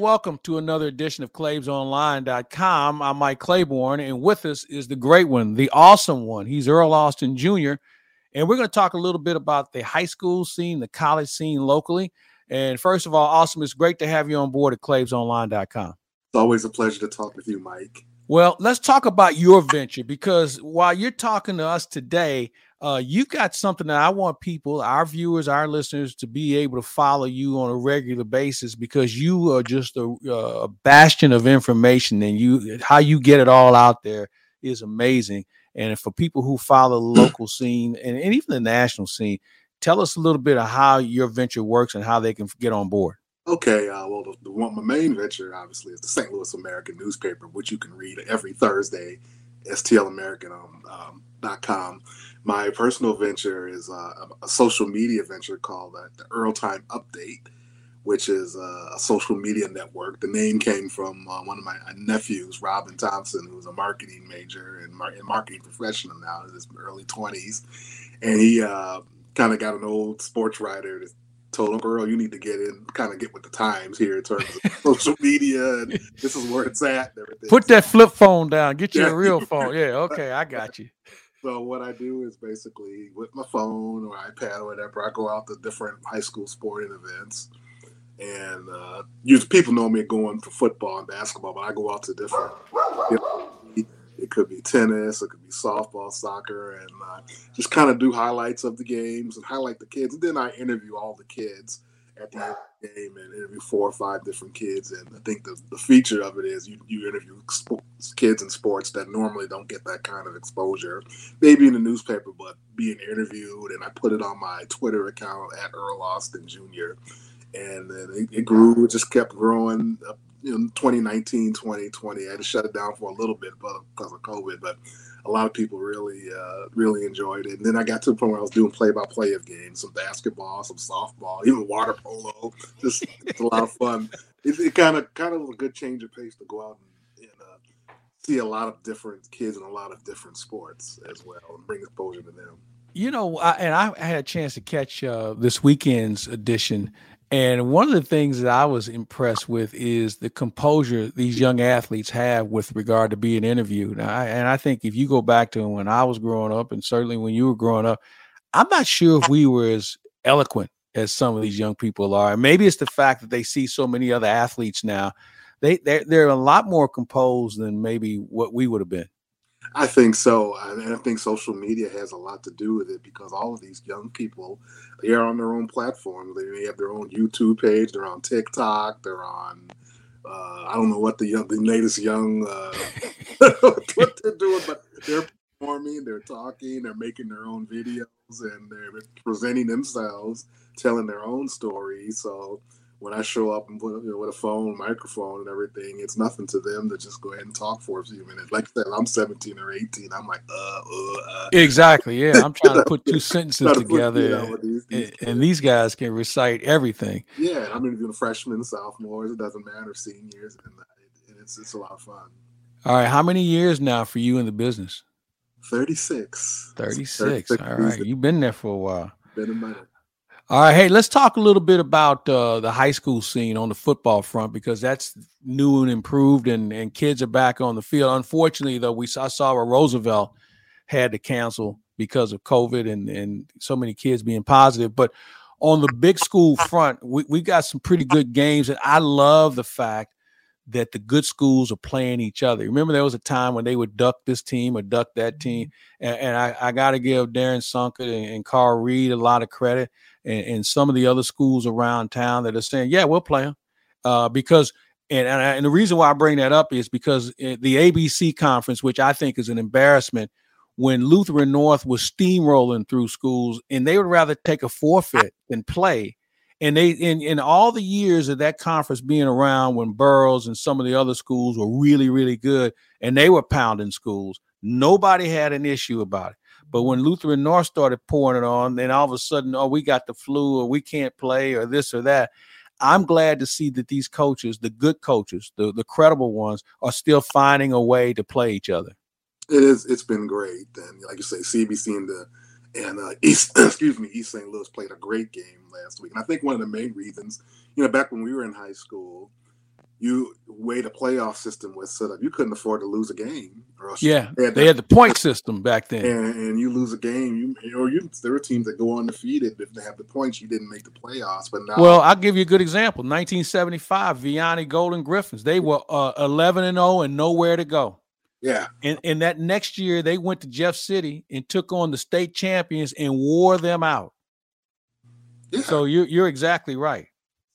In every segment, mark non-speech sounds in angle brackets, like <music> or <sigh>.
Welcome to another edition of ClaibsOnline.com. I'm Mike Claiborne, and with us is the great one, the awesome one. He's Earl Austin Jr., and we're going to talk a little bit about the high school scene, the college scene locally. And first of all, awesome, it's great to have you on board at ClaibsOnline.com. It's always a pleasure to talk with you, Mike. Well, let's talk about your venture because while you're talking to us today, uh, you got something that I want people, our viewers, our listeners, to be able to follow you on a regular basis because you are just a, a bastion of information, and you how you get it all out there is amazing. And for people who follow the local scene and, and even the national scene, tell us a little bit of how your venture works and how they can get on board. Okay, uh, well, the, the, one my main venture obviously is the St. Louis American newspaper, which you can read every Thursday, stlamerican.com. Um, my personal venture is uh, a social media venture called uh, the Earl Time Update, which is uh, a social media network. The name came from uh, one of my nephews, Robin Thompson, who's a marketing major and, mar- and marketing professional now in his early 20s. And he kind of got an old sports writer that told him, Earl, you need to get in, kind of get with the times here in terms of <laughs> social media. And this is where it's at. Put that flip phone down. Get you a real phone. <laughs> Yeah, okay, I got you. So what I do is basically with my phone or iPad or whatever, I go out to different high school sporting events. And uh, usually people know me going for football and basketball, but I go out to different. You know, it could be tennis, it could be softball, soccer, and uh, just kind of do highlights of the games and highlight the kids. And then I interview all the kids at the game and interview four or five different kids. And I think the, the feature of it is you, you interview kids in sports that normally don't get that kind of exposure, maybe in the newspaper, but being interviewed. And I put it on my Twitter account at Earl Austin Jr. And then it, it grew, it just kept growing. You know, 2019, 2020, I had to shut it down for a little bit because of COVID, but a lot of people really uh, really enjoyed it. And then I got to the point where I was doing play by play of games, some basketball, some softball, <laughs> even water polo. Just it's a lot of fun. It kind of kind of a good change of pace to go out and, and uh, see a lot of different kids in a lot of different sports as well, and bring exposure to them. You know, I, and I had a chance to catch uh, this weekend's edition, and one of the things that I was impressed with is the composure these young athletes have with regard to being interviewed. And I, and I think if you go back to when I was growing up, and certainly when you were growing up, I'm not sure if we were as eloquent as some of these young people are. Maybe it's the fact that they see so many other athletes now. They they're, they're a lot more composed than maybe what we would have been. I think so, and I think social media has a lot to do with it because all of these young people, they are on their own platform. They have their own YouTube page. They're on TikTok. They're on. Uh, I don't know what the young, the latest young, uh, <laughs> what they're doing, but they're performing, they're talking, they're making their own videos, and they're presenting themselves, telling their own stories. So when I show up and put, you know, with a phone, microphone, and everything, it's nothing to them to just go ahead and talk for a few minutes. Like I said, I'm 17 or 18. I'm like, uh, uh, uh. exactly. Yeah, I'm trying to <laughs> put two sentences together, put, you know, these, these and, and, these guys can recite everything. Yeah, I'm interviewing freshmen, sophomores. It doesn't matter, seniors, and it's it's a lot of fun. All right, how many years now for you in the business? 36. 36. 36 All right, you've been there for a while. Been a minute. All right, hey, let's talk a little bit about uh, the high school scene on the football front because that's new and improved, and, and kids are back on the field. Unfortunately, though, we saw, saw where Roosevelt had to cancel because of COVID and, and so many kids being positive. But on the big school front, we, we got some pretty good games, and I love the fact that the good schools are playing each other. Remember, there was a time when they would duck this team or duck that team, mm-hmm. and, and I, I got to give Darren Sunkett and, and Carl Reed a lot of credit and, and, some of the other schools around town that are saying, yeah, we'll play them. Uh, because, and, and, and, the reason why I bring that up is because the ABC conference, which I think is an embarrassment, when Lutheran North was steamrolling through schools and they would rather take a forfeit than play. And they, in, in all the years of that conference being around when Burroughs and some of the other schools were really, really good and they were pounding schools, nobody had an issue about it. But when Lutheran North started pouring it on, then all of a sudden, oh, we got the flu or we can't play or this or that. I'm glad to see that these coaches, the good coaches, the, the credible ones, are still finding a way to play each other. It is. It's been great. And like you say, CBC and the and uh, <coughs> East, excuse me, East St. Louis played a great game last week. And I think one of the main reasons, you know, back when we were in high school, you way the playoff system was set up, you couldn't afford to lose a game. yeah, they had, they had, the point system back then, and, and, you lose a game, you or you there are teams that go undefeated if they have the points. You didn't make the playoffs, but now. Well, I'll give you a good example. 1975, Vianney Golden Griffins. They were uh, 11 and 0 and nowhere to go. Yeah, and and that next year they went to Jeff City and took on the state champions and wore them out. Yeah. So you're you're exactly right.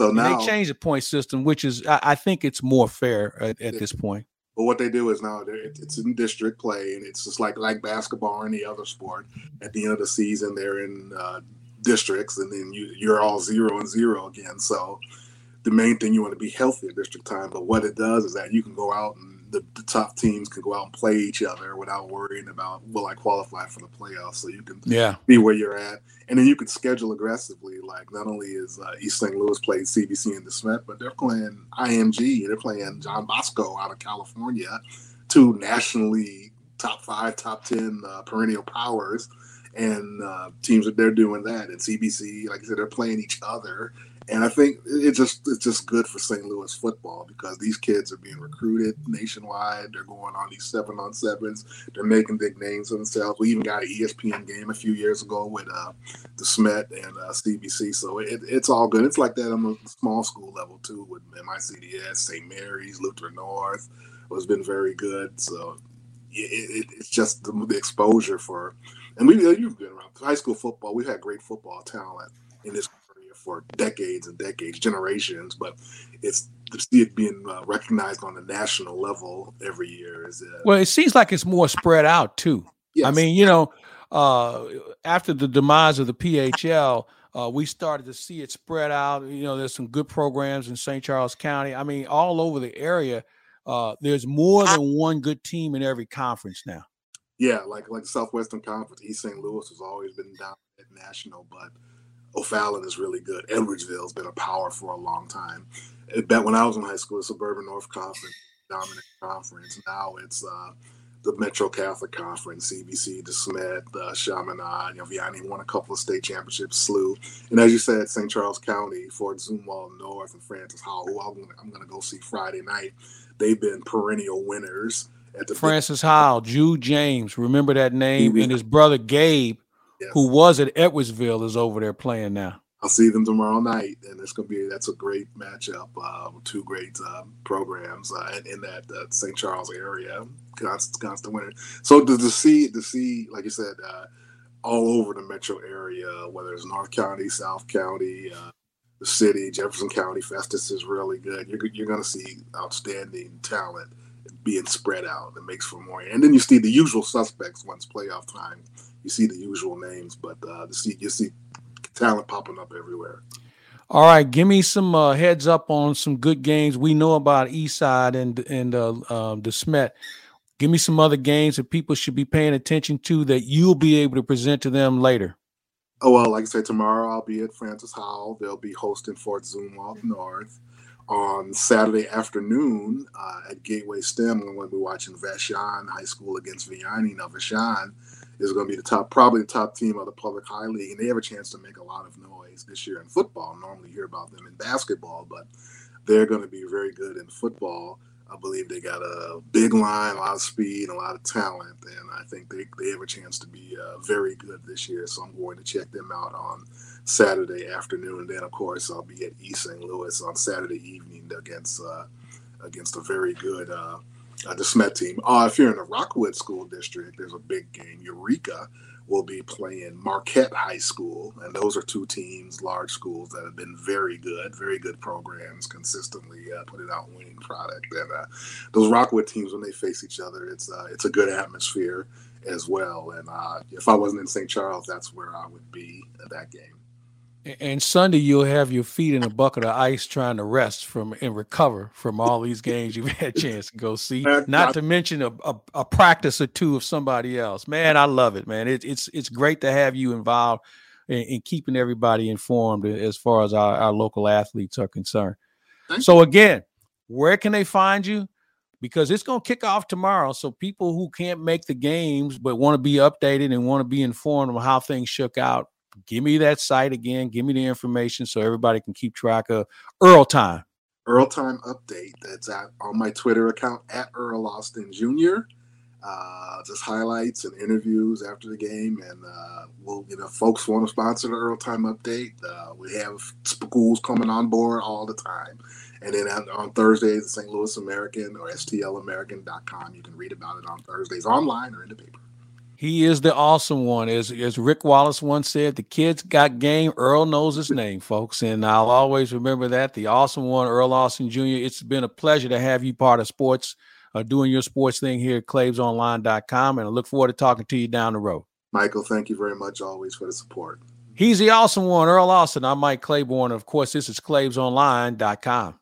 So now and they changed the point system, which is I, I think it's more fair at, at this point. But what they do is now it's in district play, and it's just like like basketball or any other sport. At the end of the season, they're in uh, districts, and then you you're all zero and zero again. So the main thing you want to be healthy at district time. But what it does is that you can go out and the, the, top teams can go out and play each other without worrying about will I qualify for the playoffs. So you can yeah be where you're at, and then you can schedule aggressively. Like not only is uh, East St. Louis playing CBC and DeSmet, but they're playing IMG. They're playing John Bosco out of California, two nationally top five, top ten uh, perennial powers. And uh, teams that they're doing that, and CBC, like I said, they're playing each other, and I think it just it's just good for St. Louis football because these kids are being recruited nationwide. They're going on these seven on sevens. They're making big names for themselves. We even got an ESPN game a few years ago with uh, Smet and uh, CBC. So it, it's all good. It's like that on the small school level too with MICDS, St. Mary's, Lutheran North. It's been very good. So it, it, it's just the, the, exposure for, and we you've been around high school football. We've had great football talent in this for decades and decades, generations. But it's to see it being uh, recognized on a national level every year is uh, well. It seems like it's more spread out too. Yes. I mean, you know, uh, after the demise of the PHL. Uh, we started to see it spread out. You know, there's some good programs in St. Charles County. I mean, all over the area. Uh, there's more than one good team in every conference now. Yeah, like like the Southwestern Conference, East St. Louis has always been down at national, but O'Fallon is really good. Edwardsville's been a power for a long time. Back when I was in high school, the Suburban North Conference, dominant conference. Now it's uh, the Metro Catholic Conference, CBC, DeSmet, uh, Chaminade. You know, Vianney won a couple of state championships, SLU. And as you said, St. Charles County, Fort Zumwalt North, and Francis Howell, who I'm going to go see Friday night. They've been perennial winners. At the Francis Howell, Jude James, remember that name, and his brother Gabe yes. who was at Edwardsville, is over there playing now. I'll see them tomorrow night, and it's gonna be that's a great matchup. Uh, two great uh, programs uh, in, in, that uh, St. Charles area, constant, constant winner. So to, to see to see, like you said, uh, all over the metro area, whether it's North County, South County, uh, the city, Jefferson County, Festus is really good. You're you're gonna see outstanding talent being spread out. It makes for more, and then you see the usual suspects once playoff time you see the usual names, but uh, the see you see talent popping up everywhere. All right, give me some uh, heads up on some good games we know about Eastside and and uh, uh, DeSmet. Give me some other games that people should be paying attention to that you'll be able to present to them later. Oh well, like I said, tomorrow I'll be at Francis Howell. They'll be hosting Fort Zumwalt North. On Saturday afternoon uh, at Gateway STEM, I'm going to be watching Vashon High School against Vianney. Now Vashon is going to be the top, probably the top team of the public high league, and they have a chance to make a lot of noise this year in football. Normally, you hear about them in basketball, but they're going to be very good in football. I believe they got a big line, a lot of speed, a lot of talent, and I think they, they have a chance to be uh, very good this year. So I'm going to check them out on Saturday afternoon, and then of course I'll be at East St. Louis on Saturday evening against uh, against a very good uh, uh, DeSmet team. Uh, if you're in the Rockwood School District, there's a big game. Eureka will be playing Marquette High School, and those are two teams, large schools that have been very good, very good programs, consistently uh, putting out winning product. And uh, those Rockwood teams, when they face each other, it's uh, it's a good atmosphere as well. And uh, if I wasn't in St. Charles, that's where I would be at that game. And Sunday, you'll have your feet in a bucket of ice trying to rest from and recover from all these games you've had a chance to go see. Not to mention a, a, a, practice or two of somebody else. Man, I love it, man. It, it's it's great to have you involved in, in keeping everybody informed as far as our, our local athletes are concerned. So again, where can they find you? Because it's going to kick off tomorrow. So people who can't make the games but want to be updated and want to be informed of how things shook out give me that site again. Give me the information so everybody can keep track of Earl time. Earl Time Update. That's at, on my Twitter account at Earl Austin Jr. Uh, just highlights and interviews after the game, and uh, we'll you know folks want to sponsor the Earl Time Update. Uh, we have schools coming on board all the time, and then on, on Thursdays, the St. Louis American or STLAmerican.com. You can read about it on Thursdays online or in the paper. He is the awesome one. As, as Rick Wallace once said, the kids got game. Earl knows his name, folks. And I'll always remember that. The awesome one, Earl Austin Jr. It's been a pleasure to have you part of sports, uh, doing your sports thing here at ClaibsOnline.com. And I look forward to talking to you down the road. Michael, thank you very much always for the support. He's the awesome one, Earl Austin. I'm Mike Claiborne. Of course, this is ClaibsOnline.com.